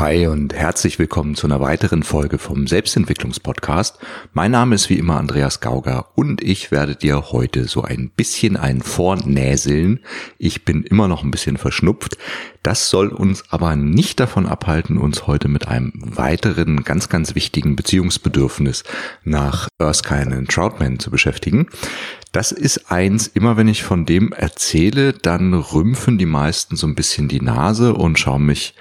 Hi und herzlich willkommen zu einer weiteren Folge vom Selbstentwicklungspodcast. Mein Name ist wie immer Andreas Gauger und ich werde dir heute so ein bisschen ein Vornäseln. Ich bin immer noch ein bisschen verschnupft. Das soll uns aber nicht davon abhalten, uns heute mit einem weiteren ganz, ganz wichtigen Beziehungsbedürfnis nach Erskine und Troutman zu beschäftigen. Das ist eins, immer wenn ich von dem erzähle, dann rümpfen die meisten so ein bisschen die Nase und schauen mich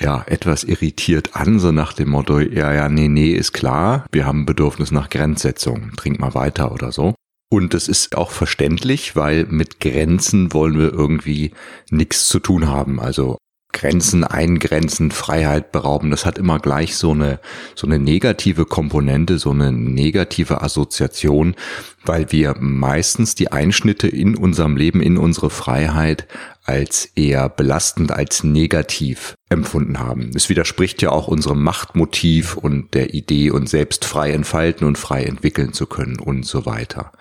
ja, etwas irritiert an, so nach dem Motto, ja, ja, nee, nee, ist klar, wir haben Bedürfnis nach Grenzsetzung, trink mal weiter oder so. Und das ist auch verständlich, weil mit Grenzen wollen wir irgendwie nichts zu tun haben. Also Grenzen eingrenzen, Freiheit berauben, das hat immer gleich so eine, so eine negative Komponente, so eine negative Assoziation, weil wir meistens die Einschnitte in unserem Leben, in unsere Freiheit als eher belastend, als negativ empfunden haben. Es widerspricht ja auch unserem Machtmotiv und der Idee, uns selbst frei entfalten und frei entwickeln zu können und so weiter.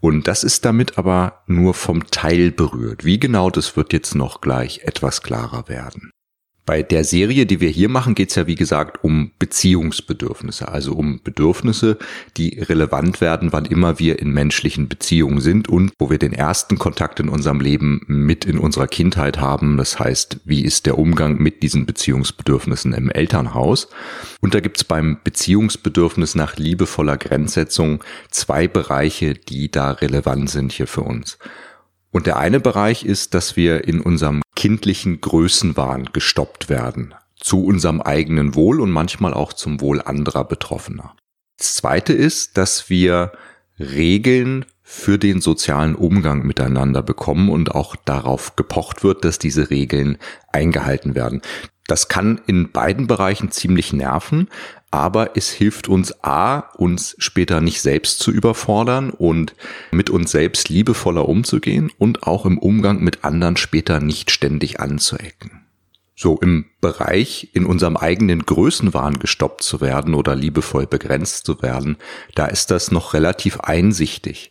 Und das ist damit aber nur vom Teil berührt. Wie genau, das wird jetzt noch gleich etwas klarer werden. Bei der Serie, die wir hier machen, geht es ja wie gesagt um Beziehungsbedürfnisse, also um Bedürfnisse, die relevant werden, wann immer wir in menschlichen Beziehungen sind und wo wir den ersten Kontakt in unserem Leben mit in unserer Kindheit haben. Das heißt, wie ist der Umgang mit diesen Beziehungsbedürfnissen im Elternhaus? Und da gibt es beim Beziehungsbedürfnis nach liebevoller Grenzsetzung zwei Bereiche, die da relevant sind hier für uns. Und der eine Bereich ist, dass wir in unserem kindlichen Größenwahn gestoppt werden. Zu unserem eigenen Wohl und manchmal auch zum Wohl anderer Betroffener. Das zweite ist, dass wir Regeln für den sozialen Umgang miteinander bekommen und auch darauf gepocht wird, dass diese Regeln eingehalten werden. Das kann in beiden Bereichen ziemlich nerven, aber es hilft uns A, uns später nicht selbst zu überfordern und mit uns selbst liebevoller umzugehen und auch im Umgang mit anderen später nicht ständig anzuecken. So im Bereich in unserem eigenen Größenwahn gestoppt zu werden oder liebevoll begrenzt zu werden, da ist das noch relativ einsichtig.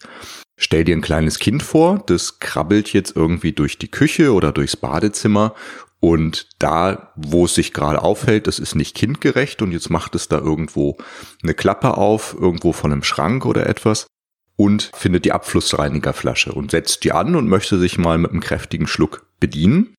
Stell dir ein kleines Kind vor, das krabbelt jetzt irgendwie durch die Küche oder durchs Badezimmer und da, wo es sich gerade aufhält, das ist nicht kindgerecht und jetzt macht es da irgendwo eine Klappe auf, irgendwo von einem Schrank oder etwas und findet die Abflussreinigerflasche und setzt die an und möchte sich mal mit einem kräftigen Schluck bedienen.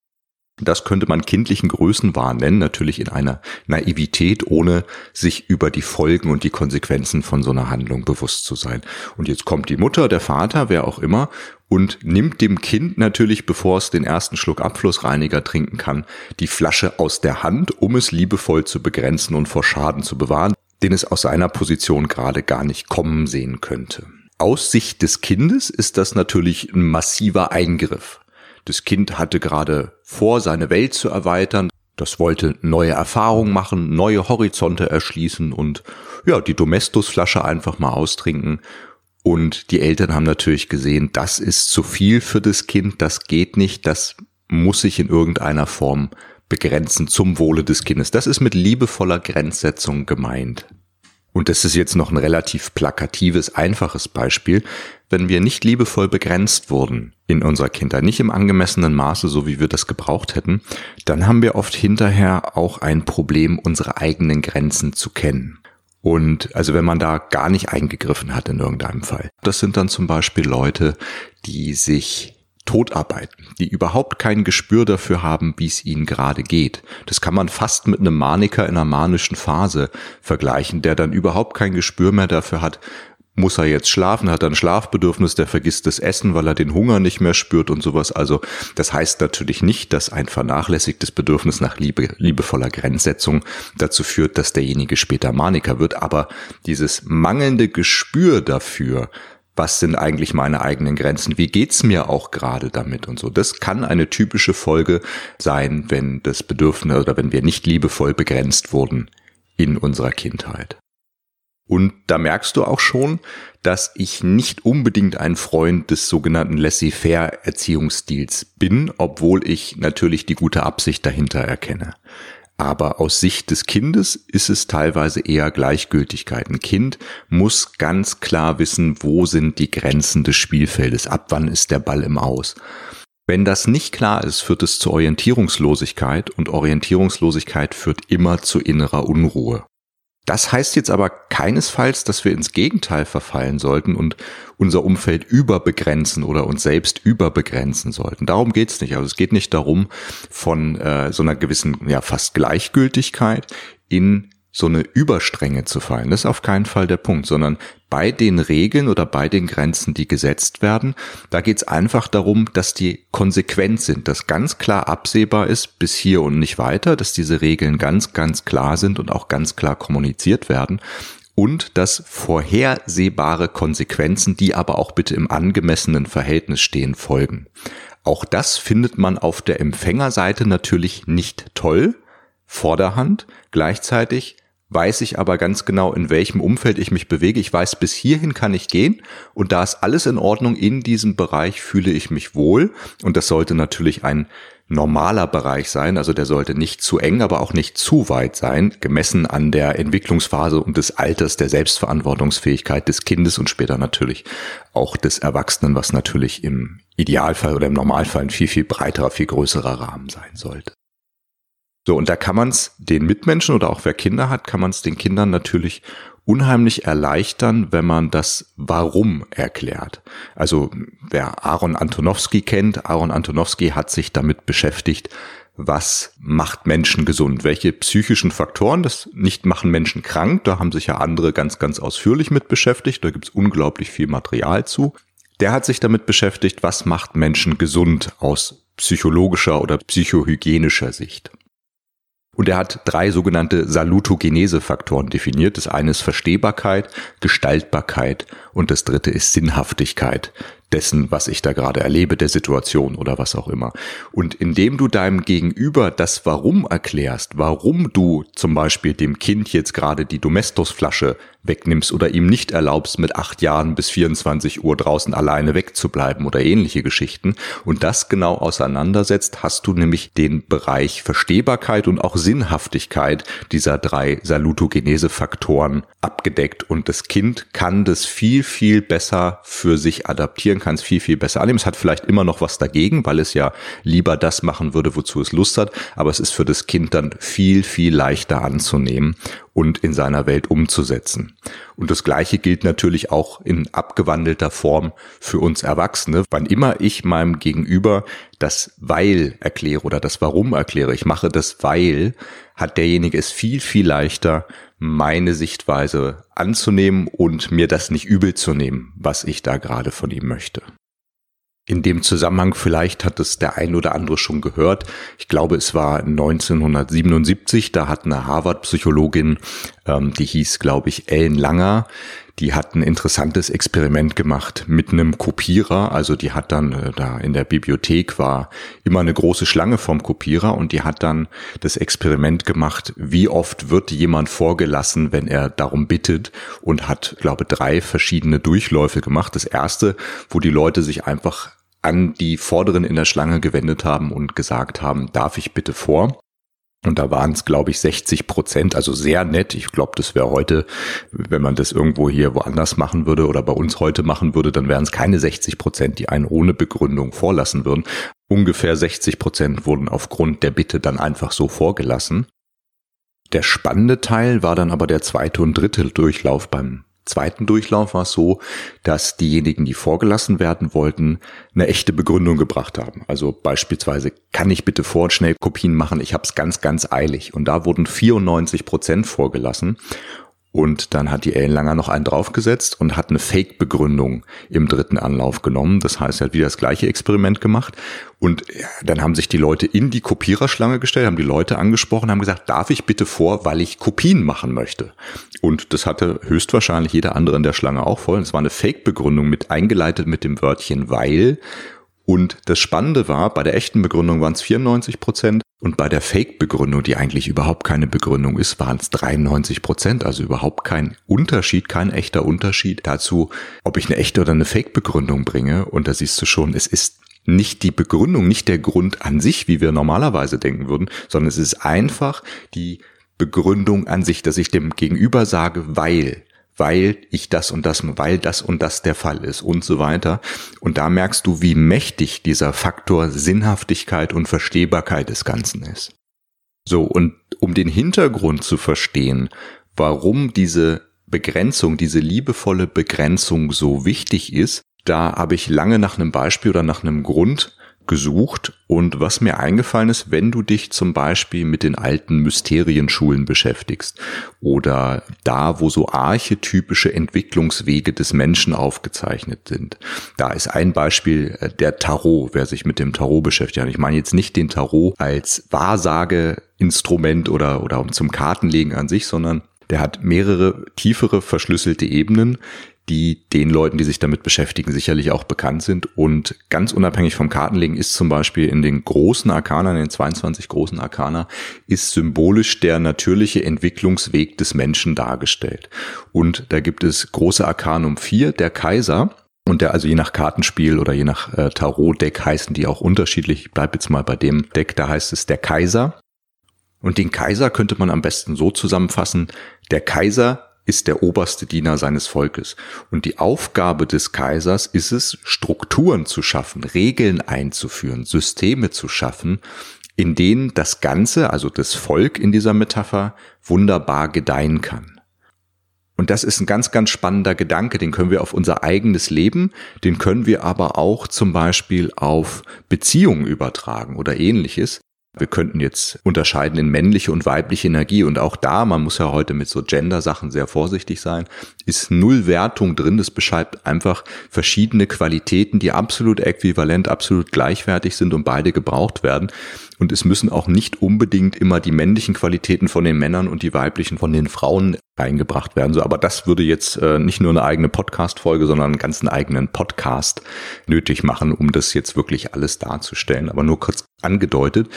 Das könnte man kindlichen Größenwahn nennen, natürlich in einer Naivität, ohne sich über die Folgen und die Konsequenzen von so einer Handlung bewusst zu sein. Und jetzt kommt die Mutter, der Vater, wer auch immer, und nimmt dem Kind natürlich, bevor es den ersten Schluck Abflussreiniger trinken kann, die Flasche aus der Hand, um es liebevoll zu begrenzen und vor Schaden zu bewahren, den es aus seiner Position gerade gar nicht kommen sehen könnte. Aus Sicht des Kindes ist das natürlich ein massiver Eingriff. Das Kind hatte gerade vor, seine Welt zu erweitern. Das wollte neue Erfahrungen machen, neue Horizonte erschließen und ja, die Domestos-Flasche einfach mal austrinken. Und die Eltern haben natürlich gesehen, das ist zu viel für das Kind, das geht nicht, das muss sich in irgendeiner Form begrenzen zum Wohle des Kindes. Das ist mit liebevoller Grenzsetzung gemeint. Und das ist jetzt noch ein relativ plakatives, einfaches Beispiel. Wenn wir nicht liebevoll begrenzt wurden in unserer Kindheit, nicht im angemessenen Maße, so wie wir das gebraucht hätten, dann haben wir oft hinterher auch ein Problem, unsere eigenen Grenzen zu kennen. Und also wenn man da gar nicht eingegriffen hat in irgendeinem Fall. Das sind dann zum Beispiel Leute, die sich totarbeiten, die überhaupt kein Gespür dafür haben, wie es ihnen gerade geht. Das kann man fast mit einem Maniker in einer manischen Phase vergleichen, der dann überhaupt kein Gespür mehr dafür hat, muss er jetzt schlafen, hat er ein Schlafbedürfnis, der vergisst das Essen, weil er den Hunger nicht mehr spürt und sowas. Also das heißt natürlich nicht, dass ein vernachlässigtes Bedürfnis nach Liebe, liebevoller Grenzsetzung dazu führt, dass derjenige später Maniker wird. Aber dieses mangelnde Gespür dafür, was sind eigentlich meine eigenen Grenzen, wie geht's mir auch gerade damit und so. Das kann eine typische Folge sein, wenn das Bedürfnis oder wenn wir nicht liebevoll begrenzt wurden in unserer Kindheit. Und da merkst du auch schon, dass ich nicht unbedingt ein Freund des sogenannten laissez-faire Erziehungsstils bin, obwohl ich natürlich die gute Absicht dahinter erkenne. Aber aus Sicht des Kindes ist es teilweise eher Gleichgültigkeit. Ein Kind muss ganz klar wissen, wo sind die Grenzen des Spielfeldes, ab wann ist der Ball im Aus. Wenn das nicht klar ist, führt es zu Orientierungslosigkeit und Orientierungslosigkeit führt immer zu innerer Unruhe. Das heißt jetzt aber keinesfalls, dass wir ins Gegenteil verfallen sollten und unser Umfeld überbegrenzen oder uns selbst überbegrenzen sollten. Darum geht's nicht. Also es geht nicht darum, von äh, so einer gewissen, ja fast Gleichgültigkeit in so eine Überstrenge zu fallen. Das ist auf keinen Fall der Punkt, sondern bei den Regeln oder bei den Grenzen, die gesetzt werden, da geht es einfach darum, dass die konsequent sind, dass ganz klar absehbar ist, bis hier und nicht weiter, dass diese Regeln ganz, ganz klar sind und auch ganz klar kommuniziert werden und dass vorhersehbare Konsequenzen, die aber auch bitte im angemessenen Verhältnis stehen, folgen. Auch das findet man auf der Empfängerseite natürlich nicht toll, Vorderhand. Gleichzeitig weiß ich aber ganz genau, in welchem Umfeld ich mich bewege. Ich weiß, bis hierhin kann ich gehen und da ist alles in Ordnung. In diesem Bereich fühle ich mich wohl und das sollte natürlich ein normaler Bereich sein. Also der sollte nicht zu eng, aber auch nicht zu weit sein, gemessen an der Entwicklungsphase und des Alters, der Selbstverantwortungsfähigkeit des Kindes und später natürlich auch des Erwachsenen, was natürlich im Idealfall oder im Normalfall ein viel, viel breiterer, viel größerer Rahmen sein sollte. So, und da kann man es den Mitmenschen oder auch wer Kinder hat, kann man es den Kindern natürlich unheimlich erleichtern, wenn man das Warum erklärt. Also wer Aaron Antonowski kennt, Aaron Antonowski hat sich damit beschäftigt, was macht Menschen gesund? Welche psychischen Faktoren, das nicht machen Menschen krank, da haben sich ja andere ganz, ganz ausführlich mit beschäftigt, da gibt's unglaublich viel Material zu. Der hat sich damit beschäftigt, was macht Menschen gesund aus psychologischer oder psychohygienischer Sicht. Und er hat drei sogenannte Salutogenese-Faktoren definiert. Das eine ist Verstehbarkeit, Gestaltbarkeit und das dritte ist Sinnhaftigkeit dessen, was ich da gerade erlebe, der Situation oder was auch immer. Und indem du deinem Gegenüber das Warum erklärst, warum du zum Beispiel dem Kind jetzt gerade die Domestos-Flasche wegnimmst oder ihm nicht erlaubst, mit acht Jahren bis 24 Uhr draußen alleine wegzubleiben oder ähnliche Geschichten und das genau auseinandersetzt, hast du nämlich den Bereich Verstehbarkeit und auch Sinnhaftigkeit dieser drei Salutogenese-Faktoren abgedeckt und das Kind kann das viel, viel besser für sich adaptieren, kann es viel, viel besser annehmen. Es hat vielleicht immer noch was dagegen, weil es ja lieber das machen würde, wozu es Lust hat, aber es ist für das Kind dann viel, viel leichter anzunehmen und in seiner Welt umzusetzen. Und das Gleiche gilt natürlich auch in abgewandelter Form für uns Erwachsene. Wann immer ich meinem Gegenüber das Weil erkläre oder das Warum erkläre, ich mache das Weil, hat derjenige es viel, viel leichter, meine Sichtweise anzunehmen und mir das nicht übel zu nehmen, was ich da gerade von ihm möchte. In dem Zusammenhang vielleicht hat es der ein oder andere schon gehört. Ich glaube, es war 1977, da hat eine Harvard-Psychologin, ähm, die hieß, glaube ich, Ellen Langer, die hat ein interessantes Experiment gemacht mit einem Kopierer. Also die hat dann äh, da in der Bibliothek war immer eine große Schlange vom Kopierer und die hat dann das Experiment gemacht, wie oft wird jemand vorgelassen, wenn er darum bittet und hat, glaube drei verschiedene Durchläufe gemacht. Das erste, wo die Leute sich einfach an die Vorderen in der Schlange gewendet haben und gesagt haben, darf ich bitte vor? Und da waren es, glaube ich, 60 Prozent, also sehr nett. Ich glaube, das wäre heute, wenn man das irgendwo hier woanders machen würde oder bei uns heute machen würde, dann wären es keine 60 Prozent, die einen ohne Begründung vorlassen würden. Ungefähr 60 Prozent wurden aufgrund der Bitte dann einfach so vorgelassen. Der spannende Teil war dann aber der zweite und dritte Durchlauf beim zweiten Durchlauf war es so, dass diejenigen, die vorgelassen werden wollten, eine echte Begründung gebracht haben. Also beispielsweise, kann ich bitte vor schnell Kopien machen? Ich habe es ganz, ganz eilig. Und da wurden 94 Prozent vorgelassen. Und dann hat die Ellen Langer noch einen draufgesetzt und hat eine Fake-Begründung im dritten Anlauf genommen. Das heißt, er hat wieder das gleiche Experiment gemacht. Und dann haben sich die Leute in die Kopiererschlange gestellt, haben die Leute angesprochen, haben gesagt, darf ich bitte vor, weil ich Kopien machen möchte. Und das hatte höchstwahrscheinlich jeder andere in der Schlange auch voll. Es war eine Fake-Begründung mit eingeleitet mit dem Wörtchen weil. Und das Spannende war, bei der echten Begründung waren es 94 Prozent und bei der Fake-Begründung, die eigentlich überhaupt keine Begründung ist, waren es 93 Prozent. Also überhaupt kein Unterschied, kein echter Unterschied dazu, ob ich eine echte oder eine Fake-Begründung bringe. Und da siehst du schon, es ist nicht die Begründung, nicht der Grund an sich, wie wir normalerweise denken würden, sondern es ist einfach die Begründung an sich, dass ich dem Gegenüber sage, weil weil ich das und das, weil das und das der Fall ist und so weiter. Und da merkst du, wie mächtig dieser Faktor Sinnhaftigkeit und Verstehbarkeit des Ganzen ist. So, und um den Hintergrund zu verstehen, warum diese Begrenzung, diese liebevolle Begrenzung so wichtig ist, da habe ich lange nach einem Beispiel oder nach einem Grund gesucht und was mir eingefallen ist, wenn du dich zum Beispiel mit den alten Mysterienschulen beschäftigst oder da, wo so archetypische Entwicklungswege des Menschen aufgezeichnet sind. Da ist ein Beispiel äh, der Tarot, wer sich mit dem Tarot beschäftigt. Ich meine jetzt nicht den Tarot als Wahrsageinstrument oder, oder zum Kartenlegen an sich, sondern der hat mehrere tiefere verschlüsselte Ebenen, die den Leuten, die sich damit beschäftigen, sicherlich auch bekannt sind. Und ganz unabhängig vom Kartenlegen ist zum Beispiel in den großen Arkana, in den 22 großen Arkana, ist symbolisch der natürliche Entwicklungsweg des Menschen dargestellt. Und da gibt es große Arkanum 4, der Kaiser. Und der also je nach Kartenspiel oder je nach äh, Tarot-Deck heißen die auch unterschiedlich. Ich bleib jetzt mal bei dem Deck, da heißt es der Kaiser. Und den Kaiser könnte man am besten so zusammenfassen. Der Kaiser ist der oberste Diener seines Volkes. Und die Aufgabe des Kaisers ist es, Strukturen zu schaffen, Regeln einzuführen, Systeme zu schaffen, in denen das Ganze, also das Volk in dieser Metapher, wunderbar gedeihen kann. Und das ist ein ganz, ganz spannender Gedanke, den können wir auf unser eigenes Leben, den können wir aber auch zum Beispiel auf Beziehungen übertragen oder ähnliches. Wir könnten jetzt unterscheiden in männliche und weibliche Energie und auch da, man muss ja heute mit so Gender-Sachen sehr vorsichtig sein, ist null Wertung drin. Das beschreibt einfach verschiedene Qualitäten, die absolut äquivalent, absolut gleichwertig sind und beide gebraucht werden. Und es müssen auch nicht unbedingt immer die männlichen Qualitäten von den Männern und die weiblichen von den Frauen eingebracht werden. So, aber das würde jetzt äh, nicht nur eine eigene Podcast-Folge, sondern einen ganzen eigenen Podcast nötig machen, um das jetzt wirklich alles darzustellen. Aber nur kurz angedeutet.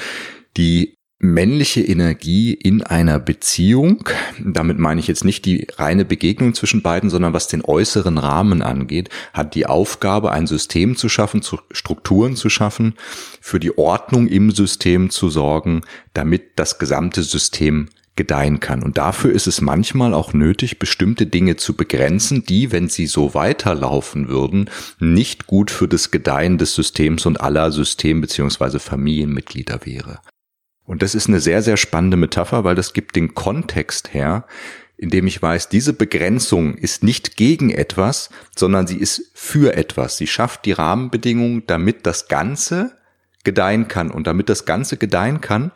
Die männliche Energie in einer Beziehung. Damit meine ich jetzt nicht die reine Begegnung zwischen beiden, sondern was den äußeren Rahmen angeht, hat die Aufgabe, ein System zu schaffen, Strukturen zu schaffen, für die Ordnung im System zu sorgen, damit das gesamte System gedeihen kann. Und dafür ist es manchmal auch nötig, bestimmte Dinge zu begrenzen, die, wenn sie so weiterlaufen würden, nicht gut für das Gedeihen des Systems und aller System- bzw. Familienmitglieder wäre. Und das ist eine sehr, sehr spannende Metapher, weil das gibt den Kontext her, in dem ich weiß, diese Begrenzung ist nicht gegen etwas, sondern sie ist für etwas. Sie schafft die Rahmenbedingungen, damit das Ganze gedeihen kann. Und damit das Ganze gedeihen kann,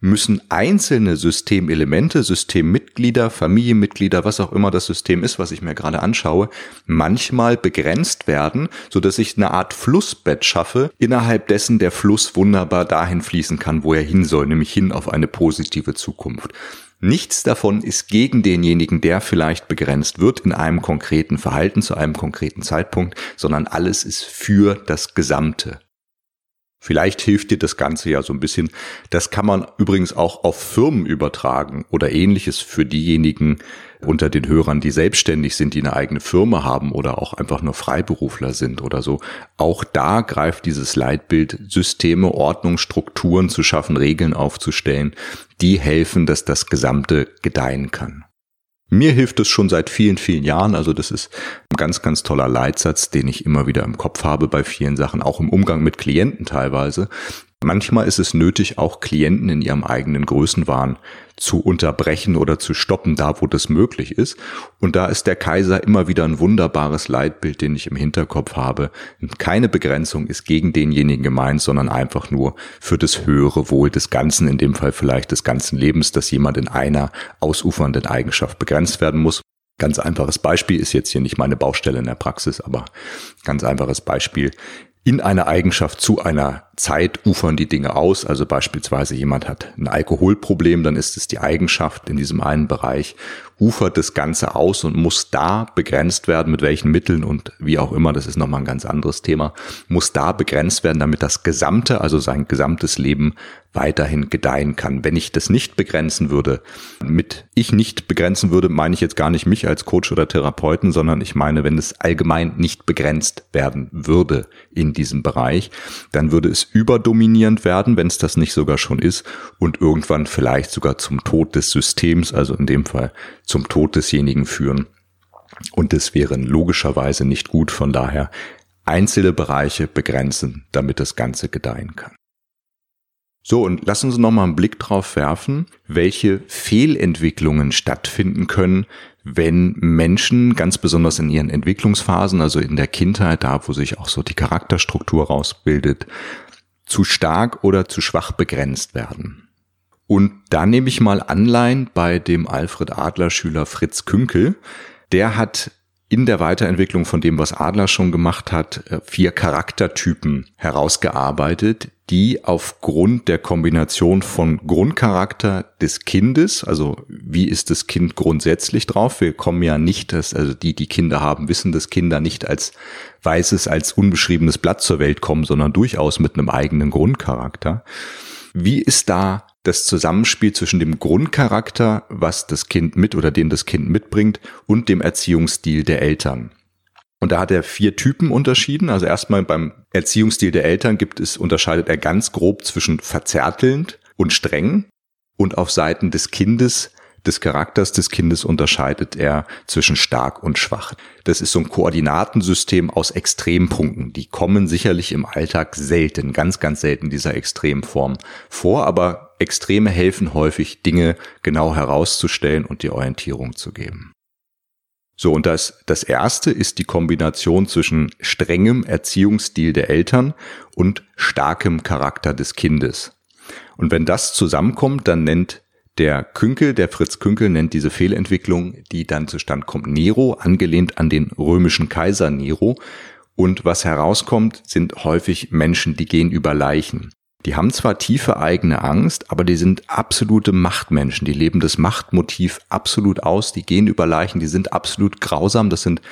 müssen einzelne Systemelemente, Systemmitglieder, Familienmitglieder, was auch immer das System ist, was ich mir gerade anschaue, manchmal begrenzt werden, so dass ich eine Art Flussbett schaffe, innerhalb dessen der Fluss wunderbar dahin fließen kann, wo er hin soll, nämlich hin auf eine positive Zukunft. Nichts davon ist gegen denjenigen, der vielleicht begrenzt wird in einem konkreten Verhalten zu einem konkreten Zeitpunkt, sondern alles ist für das Gesamte. Vielleicht hilft dir das Ganze ja so ein bisschen. Das kann man übrigens auch auf Firmen übertragen oder ähnliches für diejenigen unter den Hörern, die selbstständig sind, die eine eigene Firma haben oder auch einfach nur Freiberufler sind oder so. Auch da greift dieses Leitbild, Systeme, Ordnung, Strukturen zu schaffen, Regeln aufzustellen, die helfen, dass das Gesamte gedeihen kann. Mir hilft es schon seit vielen, vielen Jahren. Also das ist ein ganz, ganz toller Leitsatz, den ich immer wieder im Kopf habe bei vielen Sachen, auch im Umgang mit Klienten teilweise. Manchmal ist es nötig, auch Klienten in ihrem eigenen Größenwahn zu unterbrechen oder zu stoppen, da wo das möglich ist. Und da ist der Kaiser immer wieder ein wunderbares Leitbild, den ich im Hinterkopf habe. Keine Begrenzung ist gegen denjenigen gemeint, sondern einfach nur für das höhere Wohl des Ganzen, in dem Fall vielleicht des ganzen Lebens, dass jemand in einer ausufernden Eigenschaft begrenzt werden muss. Ganz einfaches Beispiel ist jetzt hier nicht meine Baustelle in der Praxis, aber ganz einfaches Beispiel in einer Eigenschaft zu einer Zeit ufern die Dinge aus. Also beispielsweise jemand hat ein Alkoholproblem, dann ist es die Eigenschaft in diesem einen Bereich, ufert das Ganze aus und muss da begrenzt werden, mit welchen Mitteln und wie auch immer, das ist nochmal ein ganz anderes Thema, muss da begrenzt werden, damit das Gesamte, also sein gesamtes Leben weiterhin gedeihen kann. Wenn ich das nicht begrenzen würde, mit ich nicht begrenzen würde, meine ich jetzt gar nicht mich als Coach oder Therapeuten, sondern ich meine, wenn es allgemein nicht begrenzt werden würde in diesem Bereich, dann würde es überdominierend werden, wenn es das nicht sogar schon ist und irgendwann vielleicht sogar zum Tod des Systems, also in dem Fall zum Tod desjenigen führen, Und das wäre logischerweise nicht gut. Von daher einzelne Bereiche begrenzen, damit das Ganze gedeihen kann. So, und lassen uns noch mal einen Blick drauf werfen, welche Fehlentwicklungen stattfinden können, wenn Menschen, ganz besonders in ihren Entwicklungsphasen, also in der Kindheit, da wo sich auch so die Charakterstruktur rausbildet, zu stark oder zu schwach begrenzt werden. Und da nehme ich mal Anleihen bei dem Alfred Adler Schüler Fritz Künkel. Der hat in der Weiterentwicklung von dem, was Adler schon gemacht hat, äh, vier Charaktertypen herausgearbeitet, die aufgrund der Kombination von Grundcharakter des Kindes, also wie ist das Kind grundsätzlich drauf? Wir kommen ja nicht, dass, also die, die Kinder haben, wissen, dass Kinder nicht als weißes, als unbeschriebenes Blatt zur Welt kommen, sondern durchaus mit einem eigenen Grundcharakter. Wie ist da das Zusammenspiel zwischen dem Grundcharakter, was das Kind mit oder den das Kind mitbringt, und dem Erziehungsstil der Eltern. Und da hat er vier Typen unterschieden. Also erstmal beim Erziehungsstil der Eltern gibt es, unterscheidet er ganz grob zwischen verzärtelnd und streng. Und auf Seiten des Kindes des Charakters des Kindes unterscheidet er zwischen stark und schwach. Das ist so ein Koordinatensystem aus Extrempunkten. Die kommen sicherlich im Alltag selten, ganz, ganz selten dieser Extremform vor, aber Extreme helfen häufig, Dinge genau herauszustellen und die Orientierung zu geben. So, und das, das erste ist die Kombination zwischen strengem Erziehungsstil der Eltern und starkem Charakter des Kindes. Und wenn das zusammenkommt, dann nennt der Künkel, der Fritz Künkel nennt diese Fehlentwicklung, die dann zustande kommt, Nero, angelehnt an den römischen Kaiser Nero. Und was herauskommt, sind häufig Menschen, die gehen über Leichen. Die haben zwar tiefe eigene Angst, aber die sind absolute Machtmenschen. Die leben das Machtmotiv absolut aus. Die gehen über Leichen. Die sind absolut grausam. Das sind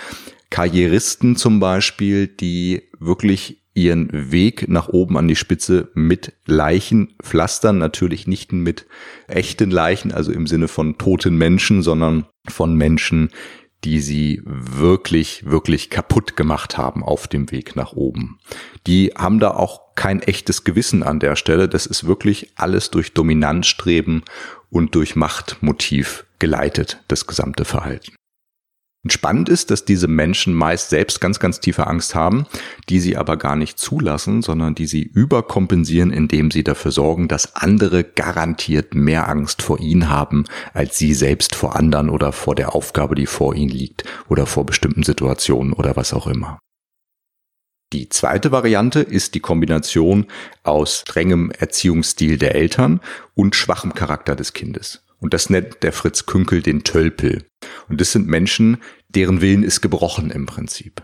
Karrieristen zum Beispiel, die wirklich ihren Weg nach oben an die Spitze mit Leichen pflastern, natürlich nicht mit echten Leichen, also im Sinne von toten Menschen, sondern von Menschen, die sie wirklich, wirklich kaputt gemacht haben auf dem Weg nach oben. Die haben da auch kein echtes Gewissen an der Stelle. Das ist wirklich alles durch Dominanzstreben und durch Machtmotiv geleitet, das gesamte Verhalten. Spannend ist, dass diese Menschen meist selbst ganz, ganz tiefe Angst haben, die sie aber gar nicht zulassen, sondern die sie überkompensieren, indem sie dafür sorgen, dass andere garantiert mehr Angst vor ihnen haben, als sie selbst vor anderen oder vor der Aufgabe, die vor ihnen liegt oder vor bestimmten Situationen oder was auch immer. Die zweite Variante ist die Kombination aus strengem Erziehungsstil der Eltern und schwachem Charakter des Kindes. Und das nennt der Fritz Künkel den Tölpel. Und das sind Menschen, deren Willen ist gebrochen im Prinzip.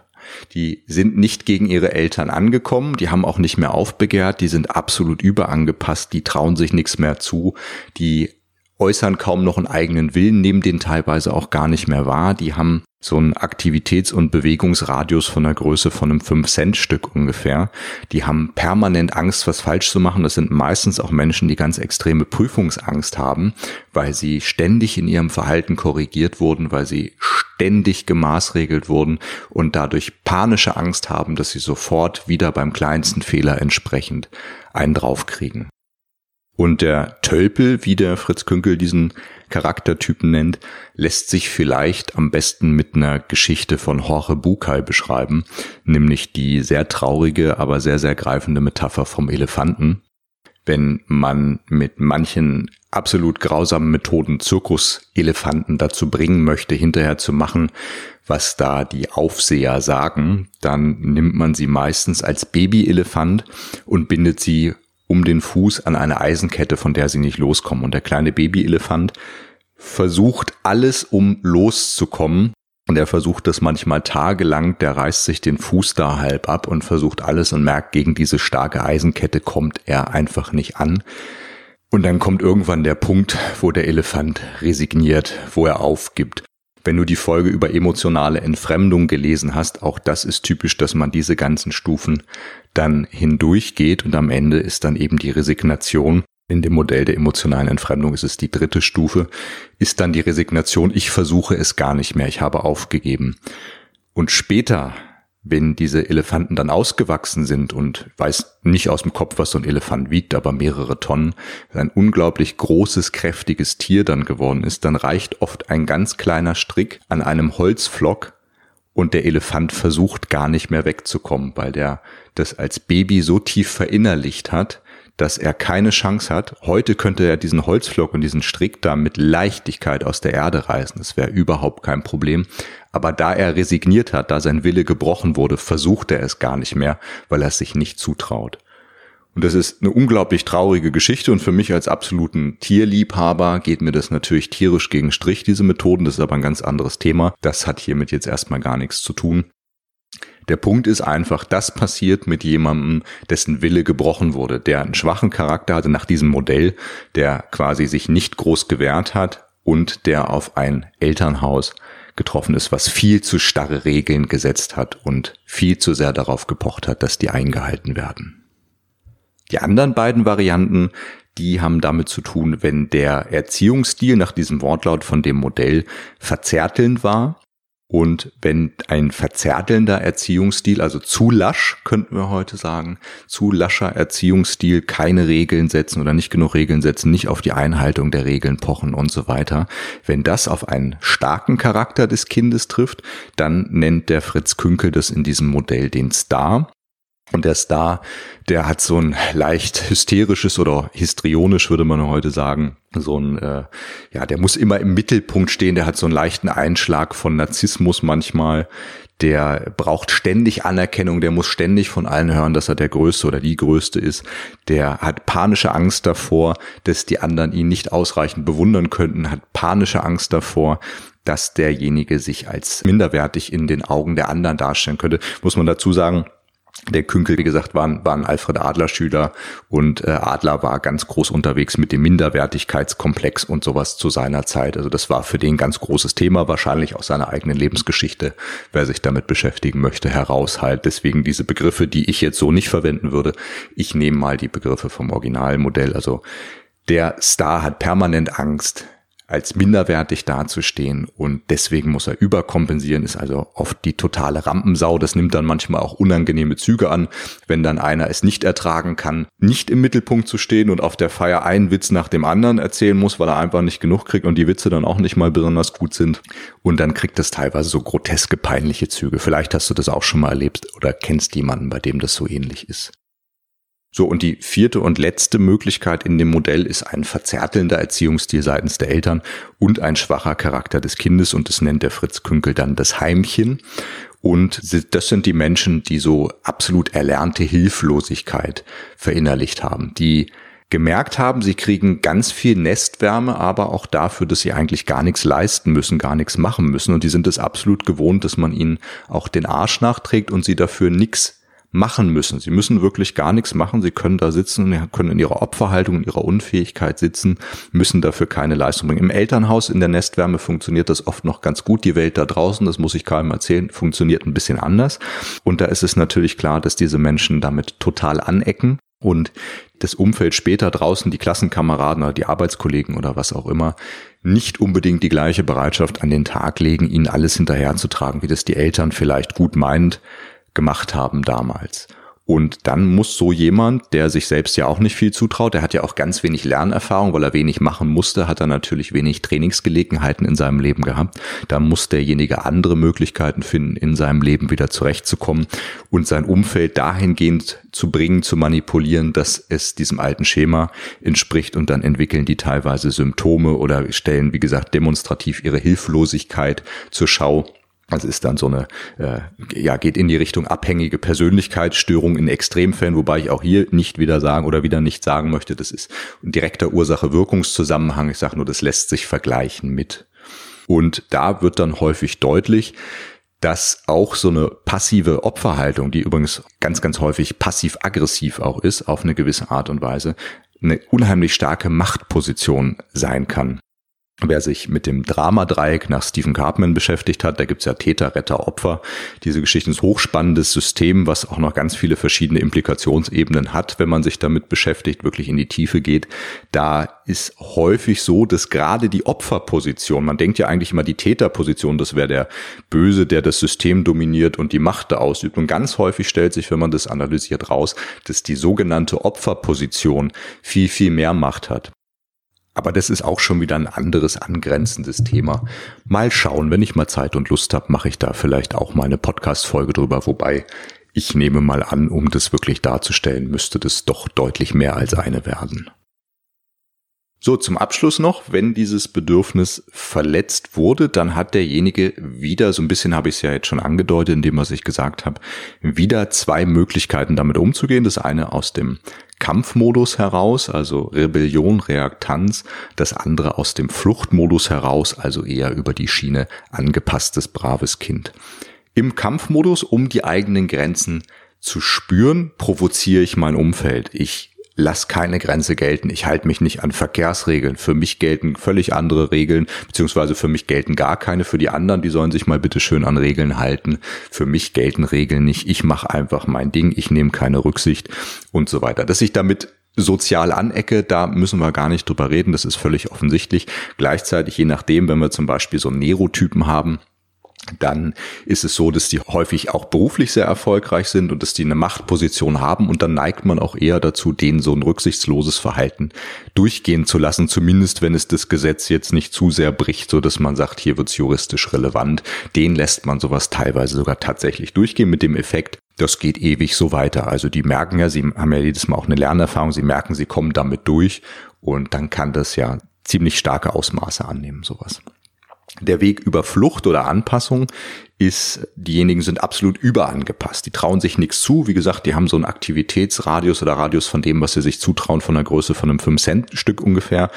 Die sind nicht gegen ihre Eltern angekommen, die haben auch nicht mehr aufbegehrt, die sind absolut überangepasst, die trauen sich nichts mehr zu, die äußern kaum noch einen eigenen Willen, nehmen den teilweise auch gar nicht mehr wahr. Die haben so einen Aktivitäts- und Bewegungsradius von der Größe von einem 5-Cent-Stück ungefähr. Die haben permanent Angst, was falsch zu machen. Das sind meistens auch Menschen, die ganz extreme Prüfungsangst haben, weil sie ständig in ihrem Verhalten korrigiert wurden, weil sie ständig gemaßregelt wurden und dadurch panische Angst haben, dass sie sofort wieder beim kleinsten Fehler entsprechend einen draufkriegen. Und der Tölpel, wie der Fritz Künkel diesen Charaktertypen nennt, lässt sich vielleicht am besten mit einer Geschichte von Jorge Bucay beschreiben, nämlich die sehr traurige, aber sehr, sehr greifende Metapher vom Elefanten. Wenn man mit manchen absolut grausamen Methoden Zirkuselefanten dazu bringen möchte, hinterher zu machen, was da die Aufseher sagen, dann nimmt man sie meistens als Babyelefant und bindet sie um den Fuß an eine Eisenkette, von der sie nicht loskommen. Und der kleine Babyelefant versucht alles, um loszukommen. Und er versucht das manchmal tagelang, der reißt sich den Fuß da halb ab und versucht alles und merkt, gegen diese starke Eisenkette kommt er einfach nicht an. Und dann kommt irgendwann der Punkt, wo der Elefant resigniert, wo er aufgibt. Wenn du die Folge über emotionale Entfremdung gelesen hast, auch das ist typisch, dass man diese ganzen Stufen dann hindurchgeht und am Ende ist dann eben die Resignation. In dem Modell der emotionalen Entfremdung ist es die dritte Stufe, ist dann die Resignation, ich versuche es gar nicht mehr, ich habe aufgegeben. Und später, wenn diese Elefanten dann ausgewachsen sind und weiß nicht aus dem Kopf, was so ein Elefant wiegt, aber mehrere Tonnen, ein unglaublich großes, kräftiges Tier dann geworden ist, dann reicht oft ein ganz kleiner Strick an einem Holzflock und der Elefant versucht gar nicht mehr wegzukommen, weil der das als Baby so tief verinnerlicht hat, dass er keine Chance hat. Heute könnte er diesen Holzflock und diesen Strick da mit Leichtigkeit aus der Erde reißen. Das wäre überhaupt kein Problem. Aber da er resigniert hat, da sein Wille gebrochen wurde, versucht er es gar nicht mehr, weil er es sich nicht zutraut. Und das ist eine unglaublich traurige Geschichte und für mich als absoluten Tierliebhaber geht mir das natürlich tierisch gegen Strich, diese Methoden. Das ist aber ein ganz anderes Thema. Das hat hiermit jetzt erstmal gar nichts zu tun. Der Punkt ist einfach, das passiert mit jemandem, dessen Wille gebrochen wurde, der einen schwachen Charakter hatte nach diesem Modell, der quasi sich nicht groß gewehrt hat und der auf ein Elternhaus getroffen ist, was viel zu starre Regeln gesetzt hat und viel zu sehr darauf gepocht hat, dass die eingehalten werden. Die anderen beiden Varianten, die haben damit zu tun, wenn der Erziehungsstil nach diesem Wortlaut von dem Modell verzärtelnd war, und wenn ein verzärtelnder Erziehungsstil, also zu lasch, könnten wir heute sagen, zu lascher Erziehungsstil, keine Regeln setzen oder nicht genug Regeln setzen, nicht auf die Einhaltung der Regeln pochen und so weiter, wenn das auf einen starken Charakter des Kindes trifft, dann nennt der Fritz Künkel das in diesem Modell den Star. Und der Star, der hat so ein leicht hysterisches oder histrionisch, würde man heute sagen, so ein, äh, ja, der muss immer im Mittelpunkt stehen, der hat so einen leichten Einschlag von Narzissmus manchmal, der braucht ständig Anerkennung, der muss ständig von allen hören, dass er der Größte oder die Größte ist, der hat panische Angst davor, dass die anderen ihn nicht ausreichend bewundern könnten, hat panische Angst davor, dass derjenige sich als minderwertig in den Augen der anderen darstellen könnte. Muss man dazu sagen, der Künkel, wie gesagt, war ein, war ein Alfred Adler Schüler und äh, Adler war ganz groß unterwegs mit dem Minderwertigkeitskomplex und sowas zu seiner Zeit. Also das war für den ganz großes Thema, wahrscheinlich aus seiner eigenen Lebensgeschichte, wer sich damit beschäftigen möchte, heraus halt. Deswegen diese Begriffe, die ich jetzt so nicht verwenden würde. Ich nehme mal die Begriffe vom Originalmodell. Also der Star hat permanent Angst, als minderwertig dazustehen und deswegen muss er überkompensieren, ist also oft die totale Rampensau. Das nimmt dann manchmal auch unangenehme Züge an, wenn dann einer es nicht ertragen kann, nicht im Mittelpunkt zu stehen und auf der Feier einen Witz nach dem anderen erzählen muss, weil er einfach nicht genug kriegt und die Witze dann auch nicht mal besonders gut sind. Und dann kriegt es teilweise so groteske, peinliche Züge. Vielleicht hast du das auch schon mal erlebt oder kennst jemanden, bei dem das so ähnlich ist. So, und die vierte und letzte Möglichkeit in dem Modell ist ein verzärtelnder Erziehungsstil seitens der Eltern und ein schwacher Charakter des Kindes und das nennt der Fritz Künkel dann das Heimchen. Und das sind die Menschen, die so absolut erlernte Hilflosigkeit verinnerlicht haben, die gemerkt haben, sie kriegen ganz viel Nestwärme, aber auch dafür, dass sie eigentlich gar nichts leisten müssen, gar nichts machen müssen. Und die sind es absolut gewohnt, dass man ihnen auch den Arsch nachträgt und sie dafür nichts machen müssen. Sie müssen wirklich gar nichts machen. Sie können da sitzen, können in ihrer Opferhaltung, in ihrer Unfähigkeit sitzen, müssen dafür keine Leistung bringen. Im Elternhaus in der Nestwärme funktioniert das oft noch ganz gut. Die Welt da draußen, das muss ich keinem erzählen, funktioniert ein bisschen anders. Und da ist es natürlich klar, dass diese Menschen damit total anecken und das Umfeld später draußen, die Klassenkameraden oder die Arbeitskollegen oder was auch immer, nicht unbedingt die gleiche Bereitschaft an den Tag legen, ihnen alles hinterherzutragen, wie das die Eltern vielleicht gut meint, gemacht haben damals. Und dann muss so jemand, der sich selbst ja auch nicht viel zutraut, der hat ja auch ganz wenig Lernerfahrung, weil er wenig machen musste, hat er natürlich wenig Trainingsgelegenheiten in seinem Leben gehabt. Da muss derjenige andere Möglichkeiten finden, in seinem Leben wieder zurechtzukommen und sein Umfeld dahingehend zu bringen, zu manipulieren, dass es diesem alten Schema entspricht und dann entwickeln die teilweise Symptome oder stellen, wie gesagt, demonstrativ ihre Hilflosigkeit zur Schau das ist dann so eine, äh, ja, geht in die Richtung abhängige Persönlichkeitsstörung in Extremfällen, wobei ich auch hier nicht wieder sagen oder wieder nicht sagen möchte, das ist ein direkter Ursache-Wirkungszusammenhang. Ich sage nur, das lässt sich vergleichen mit. Und da wird dann häufig deutlich, dass auch so eine passive Opferhaltung, die übrigens ganz, ganz häufig passiv-aggressiv auch ist, auf eine gewisse Art und Weise, eine unheimlich starke Machtposition sein kann. Wer sich mit dem Dramadreieck nach Stephen Cartman beschäftigt hat, da gibt's ja Täter, Retter, Opfer. Diese Geschichte ist ein hochspannendes System, was auch noch ganz viele verschiedene Implikationsebenen hat, wenn man sich damit beschäftigt, wirklich in die Tiefe geht. Da ist häufig so, dass gerade die Opferposition, man denkt ja eigentlich immer die Täterposition, das wäre der Böse, der das System dominiert und die Macht da ausübt. Und ganz häufig stellt sich, wenn man das analysiert, raus, dass die sogenannte Opferposition viel, viel mehr Macht hat. Aber das ist auch schon wieder ein anderes angrenzendes Thema. Mal schauen, wenn ich mal Zeit und Lust habe, mache ich da vielleicht auch mal eine Podcast-Folge drüber, wobei ich nehme mal an, um das wirklich darzustellen, müsste das doch deutlich mehr als eine werden. So, zum Abschluss noch, wenn dieses Bedürfnis verletzt wurde, dann hat derjenige wieder, so ein bisschen habe ich es ja jetzt schon angedeutet, indem was ich gesagt habe, wieder zwei Möglichkeiten damit umzugehen. Das eine aus dem Kampfmodus heraus, also Rebellion, Reaktanz, das andere aus dem Fluchtmodus heraus, also eher über die Schiene angepasstes, braves Kind. Im Kampfmodus, um die eigenen Grenzen zu spüren, provoziere ich mein Umfeld. Ich lass keine Grenze gelten. Ich halte mich nicht an Verkehrsregeln. Für mich gelten völlig andere Regeln, beziehungsweise für mich gelten gar keine. Für die anderen, die sollen sich mal bitte schön an Regeln halten. Für mich gelten Regeln nicht. Ich mache einfach mein Ding. Ich nehme keine Rücksicht und so weiter. Dass ich damit sozial anecke, da müssen wir gar nicht drüber reden. Das ist völlig offensichtlich. Gleichzeitig, je nachdem, wenn wir zum Beispiel so Nerotypen haben, dann ist es so, dass die häufig auch beruflich sehr erfolgreich sind und dass die eine Machtposition haben und dann neigt man auch eher dazu, denen so ein rücksichtsloses Verhalten durchgehen zu lassen, zumindest wenn es das Gesetz jetzt nicht zu sehr bricht, so dass man sagt, hier wird's juristisch relevant. Den lässt man sowas teilweise sogar tatsächlich durchgehen mit dem Effekt, das geht ewig so weiter. Also die merken ja, sie haben ja jedes Mal auch eine Lernerfahrung, sie merken, sie kommen damit durch und dann kann das ja ziemlich starke Ausmaße annehmen, sowas. Der Weg über Flucht oder Anpassung ist, diejenigen sind absolut überangepasst. Die trauen sich nichts zu. Wie gesagt, die haben so einen Aktivitätsradius oder Radius von dem, was sie sich zutrauen, von der Größe von einem 5-Cent-Stück ungefähr.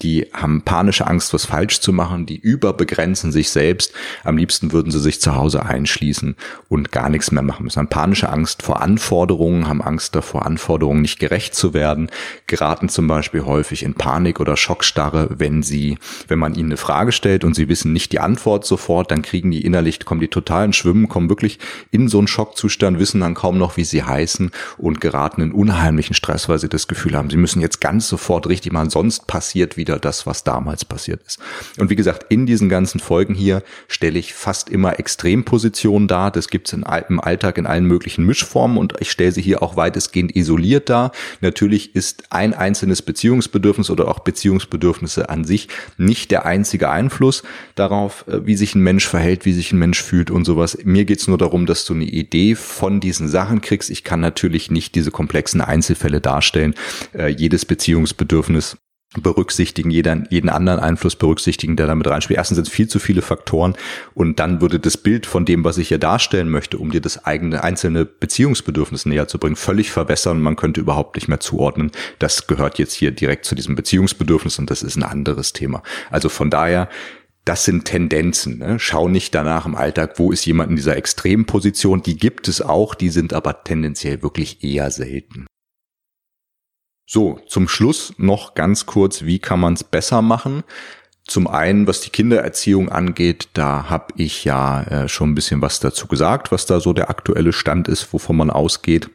Die haben panische Angst, was falsch zu machen. Die überbegrenzen sich selbst. Am liebsten würden sie sich zu Hause einschließen und gar nichts mehr machen müssen. Haben panische Angst vor Anforderungen, haben Angst davor, Anforderungen nicht gerecht zu werden, geraten zum Beispiel häufig in Panik oder Schockstarre, wenn sie, wenn man ihnen eine Frage stellt und sie wissen nicht die Antwort sofort, dann kriegen die innerlich, kommen die totalen Schwimmen, kommen wirklich in so einen Schockzustand, wissen dann kaum noch, wie sie heißen und geraten in unheimlichen Stress, weil sie das Gefühl haben, sie müssen jetzt ganz sofort richtig machen, sonst passiert wieder das, was damals passiert ist. Und wie gesagt, in diesen ganzen Folgen hier stelle ich fast immer Extrempositionen dar. Das gibt es im Alltag in allen möglichen Mischformen und ich stelle sie hier auch weitestgehend isoliert dar. Natürlich ist ein einzelnes Beziehungsbedürfnis oder auch Beziehungsbedürfnisse an sich nicht der einzige Einfluss darauf, äh, wie sich ein Mensch verhält, wie sich ein Mensch fühlt und sowas. Mir geht's nur darum, dass du eine Idee von diesen Sachen kriegst. Ich kann natürlich nicht diese komplexen Einzelfälle darstellen. Äh, jedes Beziehungsbedürfnis berücksichtigen, jeden, jeden anderen Einfluss berücksichtigen, der damit reinspielt. Erstens sind es viel zu viele Faktoren und dann würde das Bild von dem, was ich hier darstellen möchte, um dir das eigene einzelne Beziehungsbedürfnis näher zu bringen, völlig verwässern. Man könnte überhaupt nicht mehr zuordnen. Das gehört jetzt hier direkt zu diesem Beziehungsbedürfnis und das ist ein anderes Thema. Also von daher das sind Tendenzen. Ne? Schau nicht danach im Alltag, wo ist jemand in dieser Extremposition. Die gibt es auch, die sind aber tendenziell wirklich eher selten. So, zum Schluss noch ganz kurz, wie kann man es besser machen? Zum einen, was die Kindererziehung angeht, da habe ich ja äh, schon ein bisschen was dazu gesagt, was da so der aktuelle Stand ist, wovon man ausgeht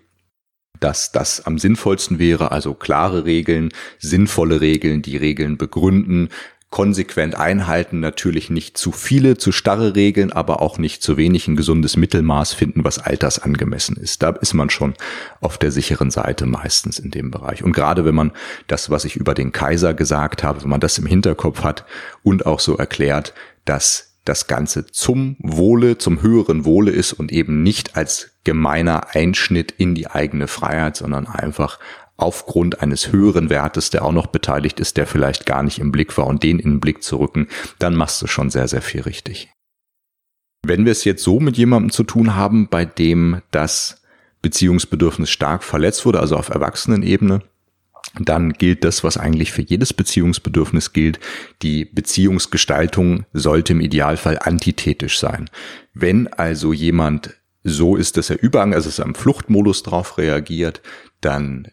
dass das am sinnvollsten wäre, also klare Regeln, sinnvolle Regeln, die Regeln begründen, konsequent einhalten, natürlich nicht zu viele, zu starre Regeln, aber auch nicht zu wenig ein gesundes Mittelmaß finden, was altersangemessen ist. Da ist man schon auf der sicheren Seite meistens in dem Bereich. Und gerade wenn man das, was ich über den Kaiser gesagt habe, wenn man das im Hinterkopf hat und auch so erklärt, dass das Ganze zum Wohle, zum höheren Wohle ist und eben nicht als gemeiner Einschnitt in die eigene Freiheit, sondern einfach aufgrund eines höheren Wertes, der auch noch beteiligt ist, der vielleicht gar nicht im Blick war und den in den Blick zu rücken, dann machst du schon sehr, sehr viel richtig. Wenn wir es jetzt so mit jemandem zu tun haben, bei dem das Beziehungsbedürfnis stark verletzt wurde, also auf Erwachsenenebene, dann gilt das, was eigentlich für jedes Beziehungsbedürfnis gilt. Die Beziehungsgestaltung sollte im Idealfall antithetisch sein. Wenn also jemand so ist, dass er überhang, also dass er im Fluchtmodus drauf reagiert, dann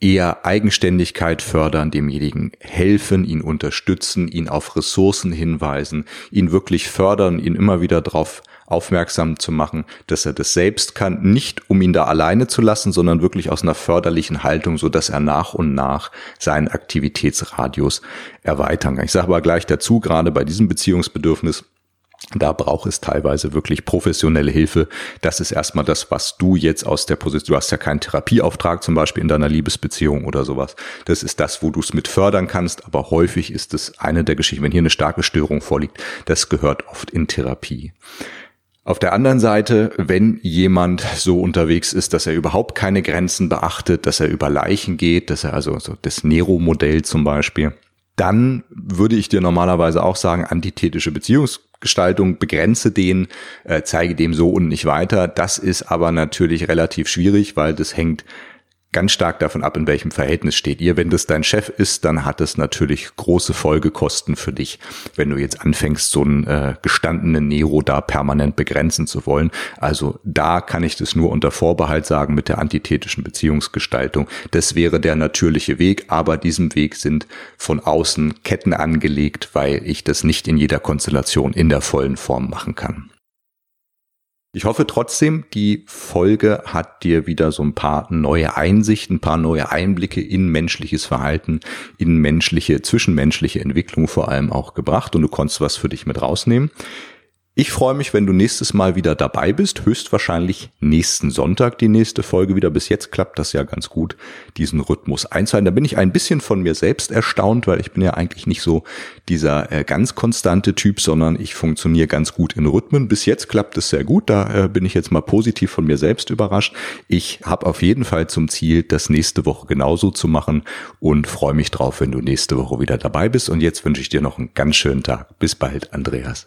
eher Eigenständigkeit fördern, demjenigen helfen, ihn unterstützen, ihn auf Ressourcen hinweisen, ihn wirklich fördern, ihn immer wieder darauf aufmerksam zu machen, dass er das selbst kann, nicht um ihn da alleine zu lassen, sondern wirklich aus einer förderlichen Haltung, so dass er nach und nach seinen Aktivitätsradius erweitern kann. Ich sage aber gleich dazu, gerade bei diesem Beziehungsbedürfnis, da braucht es teilweise wirklich professionelle Hilfe. Das ist erstmal das, was du jetzt aus der Position, du hast ja keinen Therapieauftrag zum Beispiel in deiner Liebesbeziehung oder sowas. Das ist das, wo du es mit fördern kannst, aber häufig ist es eine der Geschichten, wenn hier eine starke Störung vorliegt, das gehört oft in Therapie. Auf der anderen Seite, wenn jemand so unterwegs ist, dass er überhaupt keine Grenzen beachtet, dass er über Leichen geht, dass er also so das Nero-Modell zum Beispiel, dann würde ich dir normalerweise auch sagen, antithetische Beziehungsgestaltung, begrenze den, äh, zeige dem so und nicht weiter. Das ist aber natürlich relativ schwierig, weil das hängt ganz stark davon ab, in welchem Verhältnis steht ihr. Wenn das dein Chef ist, dann hat es natürlich große Folgekosten für dich, wenn du jetzt anfängst, so einen äh, gestandenen Nero da permanent begrenzen zu wollen. Also da kann ich das nur unter Vorbehalt sagen mit der antithetischen Beziehungsgestaltung. Das wäre der natürliche Weg, aber diesem Weg sind von außen Ketten angelegt, weil ich das nicht in jeder Konstellation in der vollen Form machen kann. Ich hoffe trotzdem, die Folge hat dir wieder so ein paar neue Einsichten, ein paar neue Einblicke in menschliches Verhalten, in menschliche, zwischenmenschliche Entwicklung vor allem auch gebracht und du konntest was für dich mit rausnehmen. Ich freue mich, wenn du nächstes Mal wieder dabei bist. Höchstwahrscheinlich nächsten Sonntag die nächste Folge wieder. Bis jetzt klappt das ja ganz gut, diesen Rhythmus einzuhalten. Da bin ich ein bisschen von mir selbst erstaunt, weil ich bin ja eigentlich nicht so dieser äh, ganz konstante Typ, sondern ich funktioniere ganz gut in Rhythmen. Bis jetzt klappt es sehr gut. Da äh, bin ich jetzt mal positiv von mir selbst überrascht. Ich habe auf jeden Fall zum Ziel, das nächste Woche genauso zu machen und freue mich drauf, wenn du nächste Woche wieder dabei bist. Und jetzt wünsche ich dir noch einen ganz schönen Tag. Bis bald, Andreas.